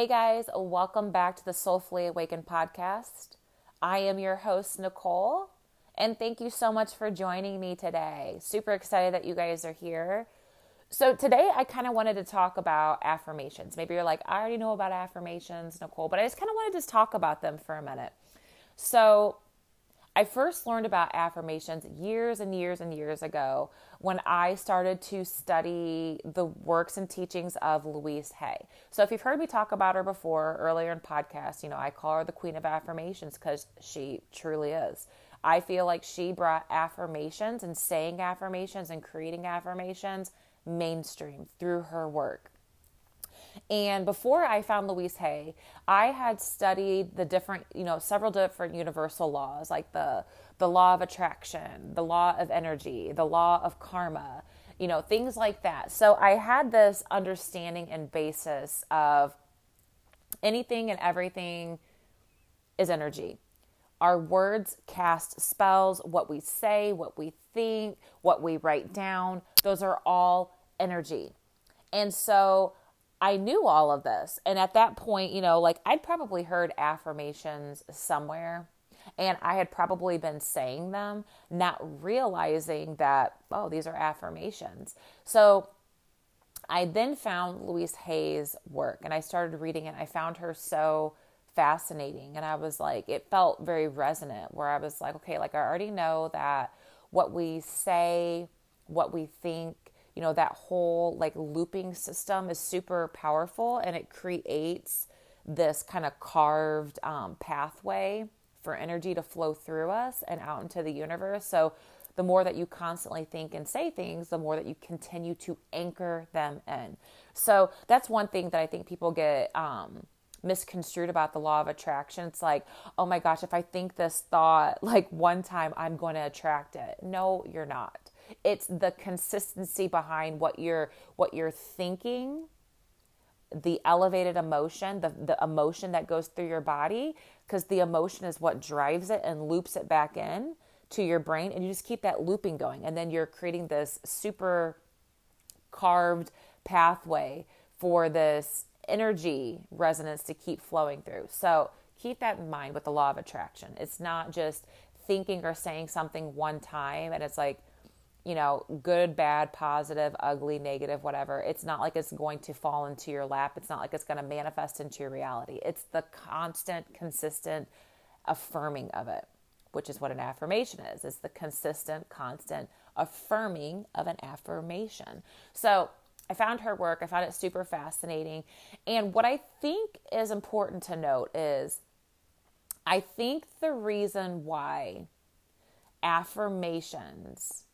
Hey guys, welcome back to the Soulfully Awakened podcast. I am your host, Nicole, and thank you so much for joining me today. Super excited that you guys are here. So, today I kind of wanted to talk about affirmations. Maybe you're like, I already know about affirmations, Nicole, but I just kind of wanted to talk about them for a minute. So, I first learned about affirmations years and years and years ago when I started to study the works and teachings of Louise Hay. So if you've heard me talk about her before earlier in podcasts, you know, I call her the queen of affirmations because she truly is. I feel like she brought affirmations and saying affirmations and creating affirmations mainstream through her work. And before I found Louise Hay, I had studied the different, you know, several different universal laws like the the law of attraction, the law of energy, the law of karma, you know, things like that. So I had this understanding and basis of anything and everything is energy. Our words cast spells, what we say, what we think, what we write down, those are all energy. And so I knew all of this. And at that point, you know, like I'd probably heard affirmations somewhere and I had probably been saying them, not realizing that, oh, these are affirmations. So I then found Louise Hay's work and I started reading it. I found her so fascinating. And I was like, it felt very resonant where I was like, okay, like I already know that what we say, what we think, you know, that whole like looping system is super powerful and it creates this kind of carved um, pathway for energy to flow through us and out into the universe. So, the more that you constantly think and say things, the more that you continue to anchor them in. So, that's one thing that I think people get um, misconstrued about the law of attraction. It's like, oh my gosh, if I think this thought like one time, I'm going to attract it. No, you're not it's the consistency behind what you're what you're thinking the elevated emotion the, the emotion that goes through your body because the emotion is what drives it and loops it back in to your brain and you just keep that looping going. And then you're creating this super carved pathway for this energy resonance to keep flowing through. So keep that in mind with the law of attraction. It's not just thinking or saying something one time and it's like you know, good, bad, positive, ugly, negative, whatever. It's not like it's going to fall into your lap. It's not like it's going to manifest into your reality. It's the constant, consistent affirming of it, which is what an affirmation is. It's the consistent, constant affirming of an affirmation. So I found her work, I found it super fascinating. And what I think is important to note is I think the reason why affirmations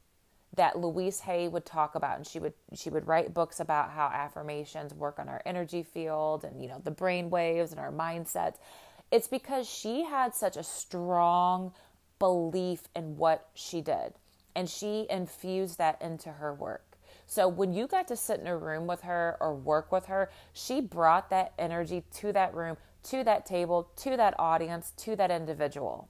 that Louise Hay would talk about and she would she would write books about how affirmations work on our energy field and you know the brain waves and our mindsets. It's because she had such a strong belief in what she did and she infused that into her work. So when you got to sit in a room with her or work with her she brought that energy to that room to that table to that audience to that individual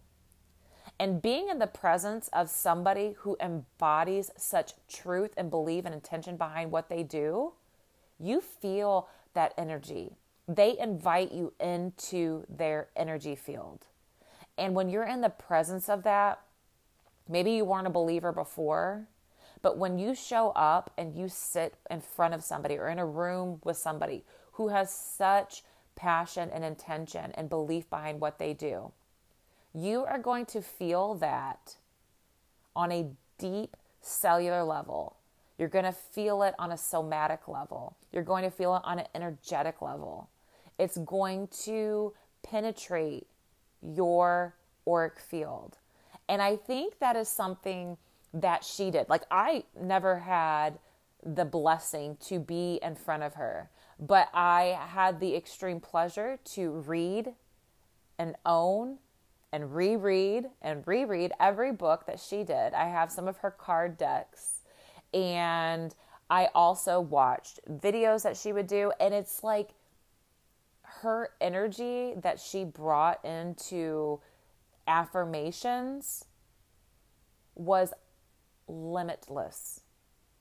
and being in the presence of somebody who embodies such truth and belief and intention behind what they do, you feel that energy. They invite you into their energy field. And when you're in the presence of that, maybe you weren't a believer before, but when you show up and you sit in front of somebody or in a room with somebody who has such passion and intention and belief behind what they do, you are going to feel that on a deep cellular level. You're going to feel it on a somatic level. You're going to feel it on an energetic level. It's going to penetrate your auric field. And I think that is something that she did. Like, I never had the blessing to be in front of her, but I had the extreme pleasure to read and own and reread and reread every book that she did. I have some of her card decks and I also watched videos that she would do and it's like her energy that she brought into affirmations was limitless.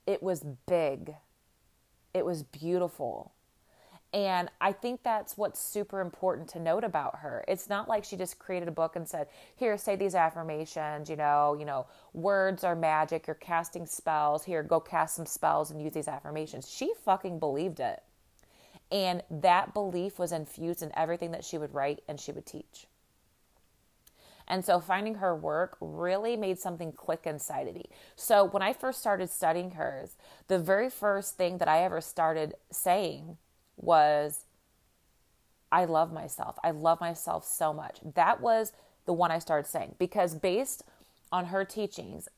It was big. It was beautiful. And I think that's what's super important to note about her. It's not like she just created a book and said, "Here, say these affirmations, you know, you know, words are magic, you're casting spells. Here, go cast some spells and use these affirmations." She fucking believed it. And that belief was infused in everything that she would write and she would teach. And so finding her work really made something click inside of me. So when I first started studying hers, the very first thing that I ever started saying was, I love myself. I love myself so much. That was the one I started saying because based on her teachings,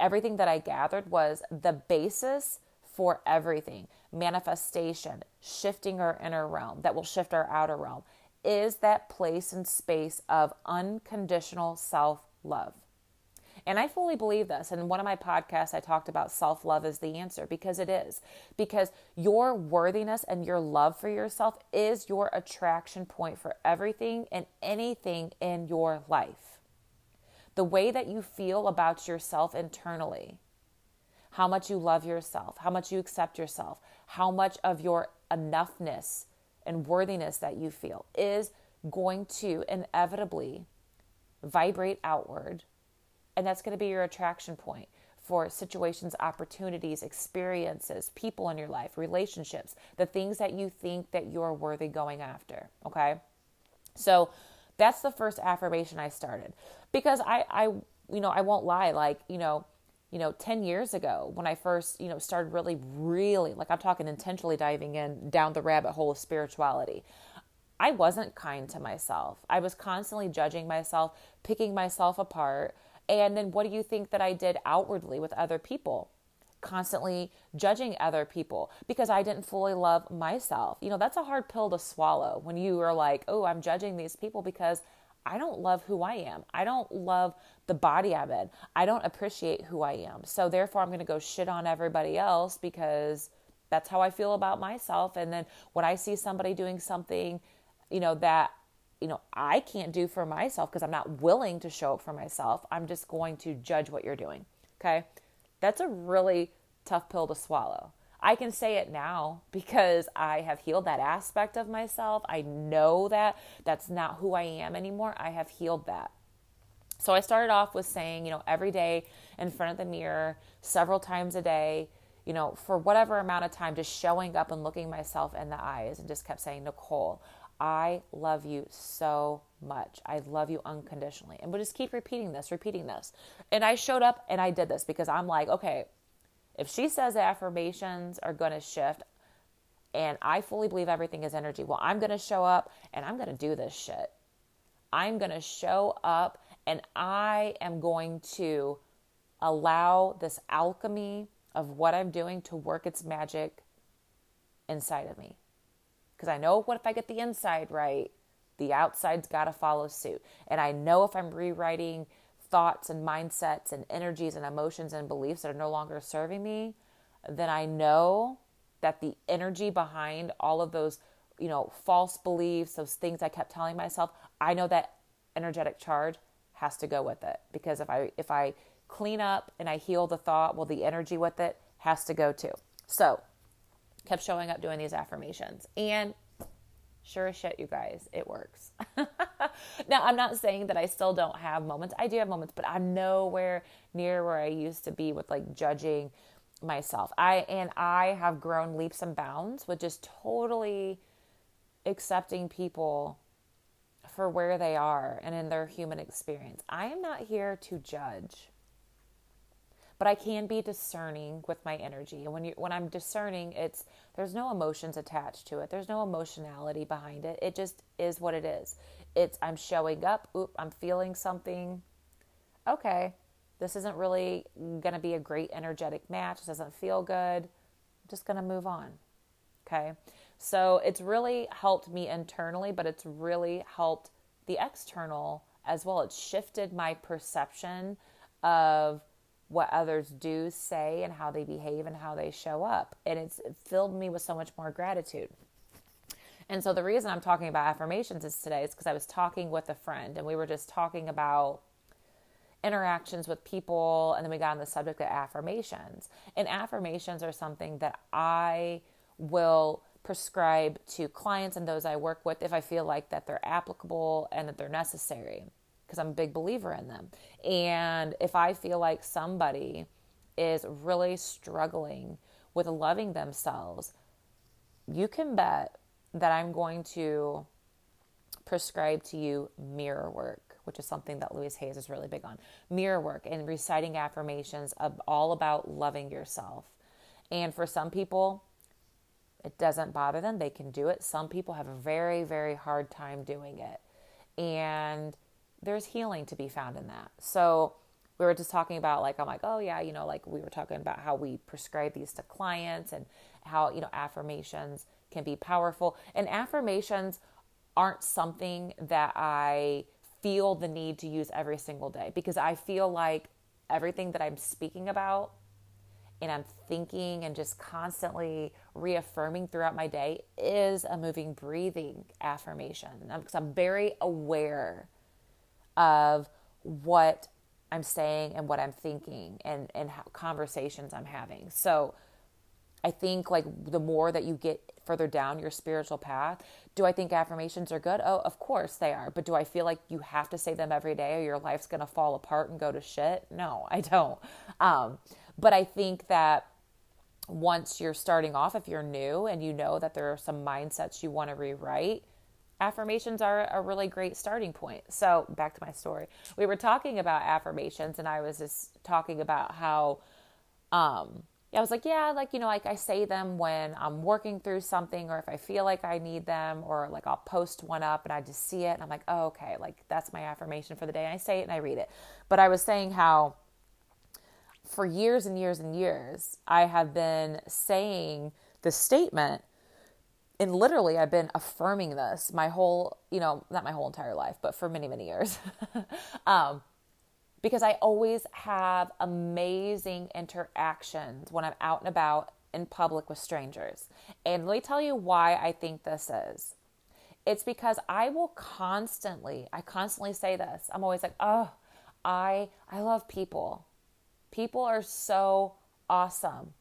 everything that I gathered was the basis for everything manifestation, shifting our inner realm that will shift our outer realm is that place and space of unconditional self love. And I fully believe this. In one of my podcasts, I talked about self love is the answer because it is. Because your worthiness and your love for yourself is your attraction point for everything and anything in your life. The way that you feel about yourself internally, how much you love yourself, how much you accept yourself, how much of your enoughness and worthiness that you feel is going to inevitably vibrate outward. And that's going to be your attraction point for situations, opportunities, experiences, people in your life, relationships, the things that you think that you're worthy going after. Okay. So that's the first affirmation I started because I, I, you know, I won't lie. Like, you know, you know 10 years ago when i first you know started really really like i'm talking intentionally diving in down the rabbit hole of spirituality i wasn't kind to myself i was constantly judging myself picking myself apart and then what do you think that i did outwardly with other people constantly judging other people because I didn't fully love myself. You know, that's a hard pill to swallow when you are like, oh, I'm judging these people because I don't love who I am. I don't love the body I'm in. I don't appreciate who I am. So therefore I'm going to go shit on everybody else because that's how I feel about myself and then when I see somebody doing something, you know, that you know, I can't do for myself because I'm not willing to show up for myself, I'm just going to judge what you're doing. Okay? That's a really tough pill to swallow. I can say it now because I have healed that aspect of myself. I know that that's not who I am anymore. I have healed that. So I started off with saying, you know, every day in front of the mirror, several times a day, you know, for whatever amount of time, just showing up and looking myself in the eyes and just kept saying, Nicole, I love you so much. I love you unconditionally. And we'll just keep repeating this, repeating this. And I showed up and I did this because I'm like, okay, if she says affirmations are going to shift, and I fully believe everything is energy, well, I'm going to show up and I'm going to do this shit. I'm going to show up and I am going to allow this alchemy of what I'm doing to work its magic inside of me. Because I know what if I get the inside right, the outside's got to follow suit. And I know if I'm rewriting thoughts and mindsets and energies and emotions and beliefs that are no longer serving me, then I know that the energy behind all of those, you know, false beliefs, those things I kept telling myself, I know that energetic charge has to go with it because if I if I clean up and I heal the thought, well the energy with it has to go too. So, kept showing up doing these affirmations and Sure as shit, you guys, it works. now, I'm not saying that I still don't have moments. I do have moments, but I'm nowhere near where I used to be with like judging myself. I and I have grown leaps and bounds with just totally accepting people for where they are and in their human experience. I am not here to judge but I can be discerning with my energy. And when you when I'm discerning, it's there's no emotions attached to it. There's no emotionality behind it. It just is what it is. It's I'm showing up, oop, I'm feeling something. Okay. This isn't really going to be a great energetic match. This doesn't feel good. I'm just going to move on. Okay? So it's really helped me internally, but it's really helped the external as well. It's shifted my perception of what others do, say, and how they behave and how they show up. And it's filled me with so much more gratitude. And so the reason I'm talking about affirmations is today is because I was talking with a friend and we were just talking about interactions with people and then we got on the subject of affirmations. And affirmations are something that I will prescribe to clients and those I work with if I feel like that they're applicable and that they're necessary because I'm a big believer in them. And if I feel like somebody is really struggling with loving themselves, you can bet that I'm going to prescribe to you mirror work, which is something that Louise Hay's is really big on. Mirror work and reciting affirmations of all about loving yourself. And for some people, it doesn't bother them. They can do it. Some people have a very, very hard time doing it. And there's healing to be found in that. So we were just talking about like I'm like, oh yeah, you know, like we were talking about how we prescribe these to clients and how, you know, affirmations can be powerful. And affirmations aren't something that I feel the need to use every single day because I feel like everything that I'm speaking about and I'm thinking and just constantly reaffirming throughout my day is a moving, breathing affirmation. Because I'm very aware of what I'm saying and what I'm thinking and, and conversations I'm having. So I think like the more that you get further down your spiritual path, do I think affirmations are good? Oh, of course they are. But do I feel like you have to say them every day or your life's going to fall apart and go to shit? No, I don't. Um, but I think that once you're starting off, if you're new and you know that there are some mindsets you want to rewrite, affirmations are a really great starting point. So, back to my story. We were talking about affirmations, and I was just talking about how, um, I was like, yeah, like, you know, like I say them when I'm working through something or if I feel like I need them, or like I'll post one up and I just see it and I'm like, oh, okay, like that's my affirmation for the day. And I say it and I read it. But I was saying how for years and years and years, I have been saying the statement and literally I've been affirming this my whole, you know, not my whole entire life, but for many, many years. um, because I always have amazing interactions when I'm out and about in public with strangers. And let me tell you why I think this is. It's because I will constantly, I constantly say this. I'm always like, "Oh, I I love people. People are so awesome."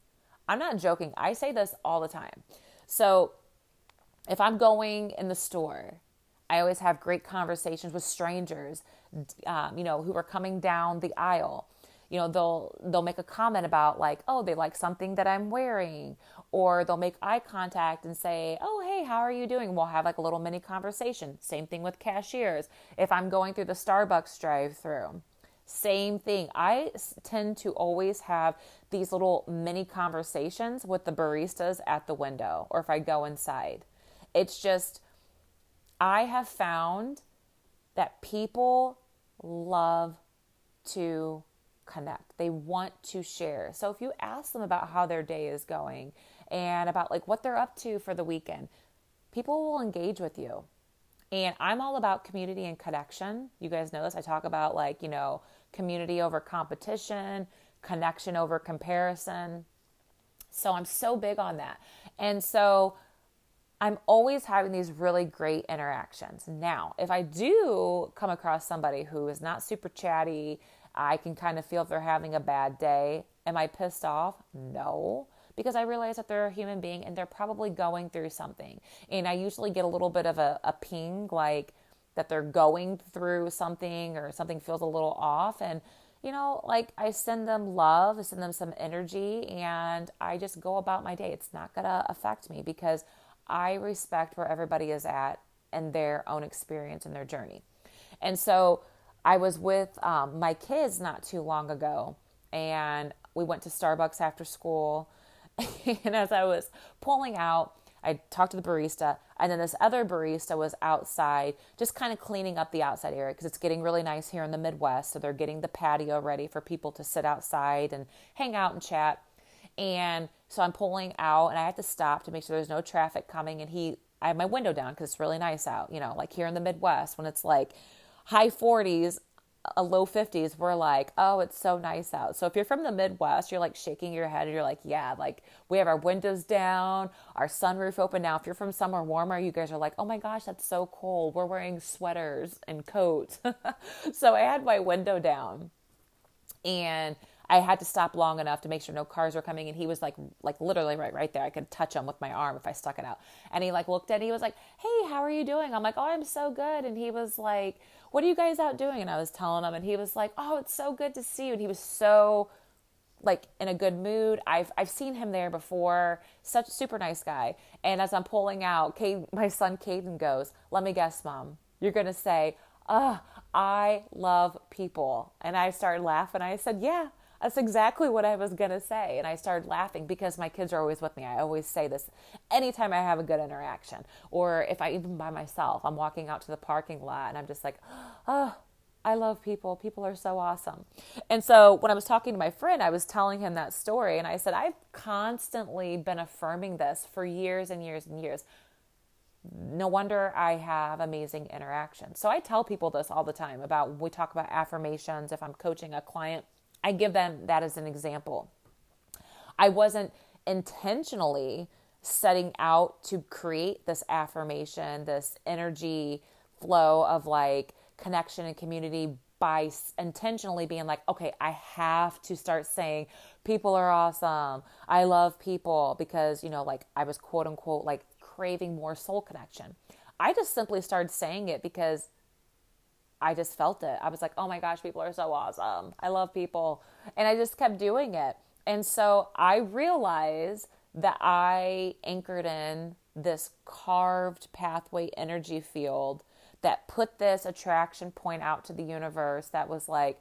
I'm not joking. I say this all the time. So, if I'm going in the store, I always have great conversations with strangers, um, you know, who are coming down the aisle. You know, they'll they'll make a comment about like, oh, they like something that I'm wearing, or they'll make eye contact and say, oh, hey, how are you doing? We'll have like a little mini conversation. Same thing with cashiers. If I'm going through the Starbucks drive-through, same thing. I tend to always have these little mini conversations with the baristas at the window, or if I go inside. It's just, I have found that people love to connect. They want to share. So if you ask them about how their day is going and about like what they're up to for the weekend, people will engage with you. And I'm all about community and connection. You guys know this. I talk about like, you know, community over competition, connection over comparison. So I'm so big on that. And so I'm always having these really great interactions. Now, if I do come across somebody who is not super chatty, I can kind of feel if they're having a bad day. Am I pissed off? No, because I realize that they're a human being and they're probably going through something. And I usually get a little bit of a, a ping, like that they're going through something or something feels a little off. And, you know, like I send them love, I send them some energy, and I just go about my day. It's not to affect me because I respect where everybody is at and their own experience and their journey. And so I was with um, my kids not too long ago, and we went to Starbucks after school. and as I was pulling out, I talked to the barista, and then this other barista was outside, just kind of cleaning up the outside area because it's getting really nice here in the Midwest. So they're getting the patio ready for people to sit outside and hang out and chat. And so I'm pulling out and I have to stop to make sure there's no traffic coming. And he, I have my window down because it's really nice out, you know, like here in the Midwest when it's like high 40s, a low 50s, we're like, oh, it's so nice out. So if you're from the Midwest, you're like shaking your head and you're like, yeah, like we have our windows down, our sunroof open. Now, if you're from somewhere warmer, you guys are like, oh my gosh, that's so cold. We're wearing sweaters and coats. so I had my window down and I had to stop long enough to make sure no cars were coming and he was like like literally right right there. I could touch him with my arm if I stuck it out. And he like looked at he was like, "Hey, how are you doing?" I'm like, "Oh, I'm so good." And he was like, "What are you guys out doing?" And I was telling him and he was like, "Oh, it's so good to see you." And he was so like in a good mood. I've I've seen him there before. Such a super nice guy. And as I'm pulling out, my son Caden goes, "Let me guess, mom. You're gonna say, oh, I love people." And I started laughing. I said, "Yeah." That's exactly what I was going to say. And I started laughing because my kids are always with me. I always say this anytime I have a good interaction. Or if I even by myself, I'm walking out to the parking lot and I'm just like, oh, I love people. People are so awesome. And so when I was talking to my friend, I was telling him that story. And I said, I've constantly been affirming this for years and years and years. No wonder I have amazing interactions. So I tell people this all the time about we talk about affirmations. If I'm coaching a client, I give them that as an example. I wasn't intentionally setting out to create this affirmation, this energy flow of like connection and community by intentionally being like, okay, I have to start saying people are awesome. I love people because, you know, like I was quote unquote like craving more soul connection. I just simply started saying it because I just felt it. I was like, oh my gosh, people are so awesome. I love people. And I just kept doing it. And so I realized that I anchored in this carved pathway energy field that put this attraction point out to the universe that was like,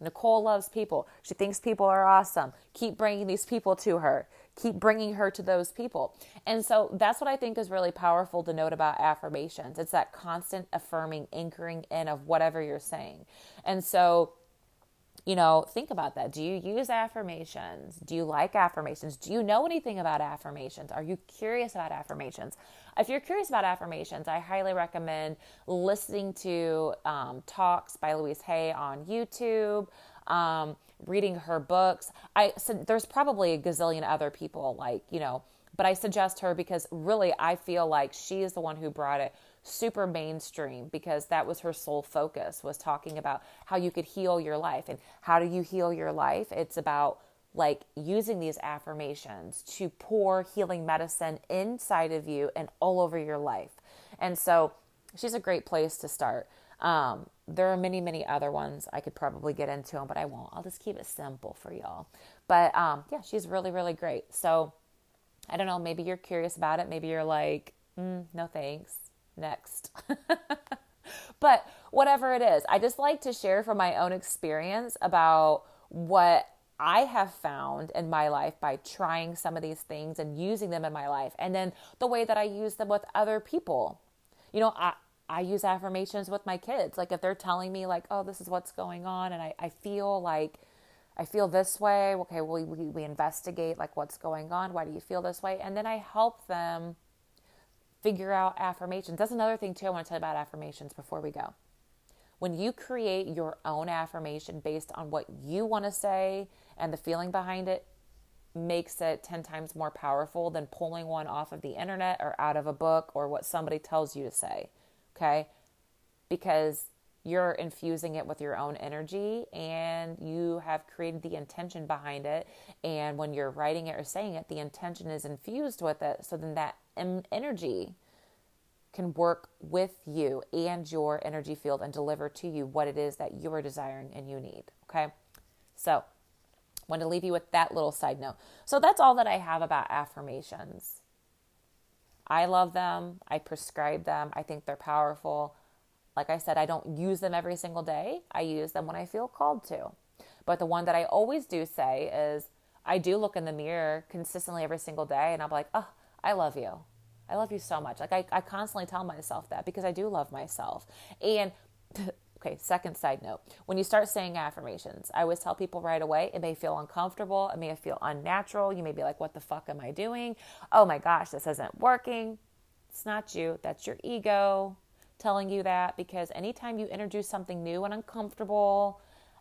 Nicole loves people. She thinks people are awesome. Keep bringing these people to her. Keep bringing her to those people. And so that's what I think is really powerful to note about affirmations. It's that constant affirming, anchoring in of whatever you're saying. And so you know, think about that. Do you use affirmations? Do you like affirmations? Do you know anything about affirmations? Are you curious about affirmations? If you're curious about affirmations, I highly recommend listening to um, talks by Louise Hay on YouTube, um, reading her books. I so there's probably a gazillion other people like you know, but I suggest her because really I feel like she is the one who brought it super mainstream because that was her sole focus was talking about how you could heal your life. And how do you heal your life? It's about like using these affirmations to pour healing medicine inside of you and all over your life. And so she's a great place to start. Um, there are many many other ones i could probably get into them but i won't. I'll just keep it simple for y'all. But um, yeah she's really really great. So i don't know maybe you're curious about it. Maybe you're like mm, no thanks. Next. but whatever it is, I just like to share from my own experience about what I have found in my life by trying some of these things and using them in my life, and then the way that I use them with other people. You know, I, I use affirmations with my kids. Like if they're telling me, like, oh, this is what's going on, and I, I feel like I feel this way. Okay, well, we, we investigate like what's going on. Why do you feel this way? And then I help them figure out affirmations. That's another thing, too, I want to tell you about affirmations before we go. When you create your own affirmation based on what you want to say and the feeling behind it, makes it 10 times more powerful than pulling one off of the internet or out of a book or what somebody tells you to say. Okay? Because you're infusing it with your own energy and you have created the intention behind it. And when you're writing it or saying it, the intention is infused with it. So then that energy can work with you and your energy field and deliver to you what it is that you are desiring and you need. Okay. So, want to leave you with that little side note. So, that's all that I have about affirmations. I love them. I prescribe them. I think they're powerful. Like I said, I don't use them every single day. I use them when I feel called to. But the one that I always do say is I do look in the mirror consistently every single day and I'm like, oh, I love you. I love you so much. Like I, I constantly tell myself that because I do love myself. And okay, second side note. When you start saying affirmations, I always tell people right away, it may feel uncomfortable, it may feel unnatural. You may be like, what the fuck am I doing? Oh my gosh, this isn't working. It's not you, that's your ego telling you that because anytime you introduce something new and uncomfortable,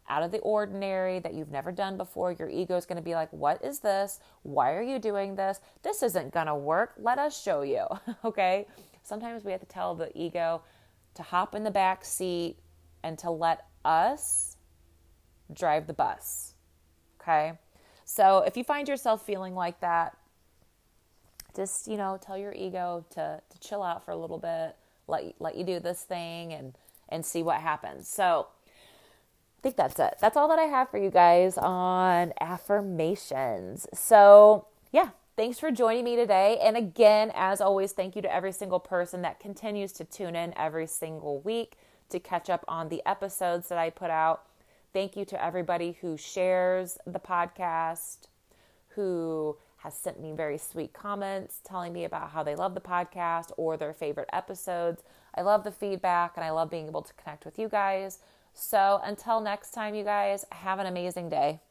out of the ordinary that you've never done before, your ego is going to be like, What is this? Why are you doing this? This isn't going to work. Let us show you. okay. Sometimes we have to tell the ego to hop in the back seat and to let us drive the bus. Okay. So if you find yourself feeling like that, just, you know, tell your ego to, to chill out for a little bit, let, let you do this thing and, and see what happens. So I think that's it. That's all that I have for you guys on affirmations. So yeah, thanks for joining me today. And again, as always, thank you to every single person that continues to tune in every single week to catch up on the episodes that I put out. Thank you to everybody who shares the podcast, who has sent me very sweet comments telling me about how they love the podcast or their favorite episodes. I love the feedback and I love being able to connect with you guys. So until next time, you guys, have an amazing day.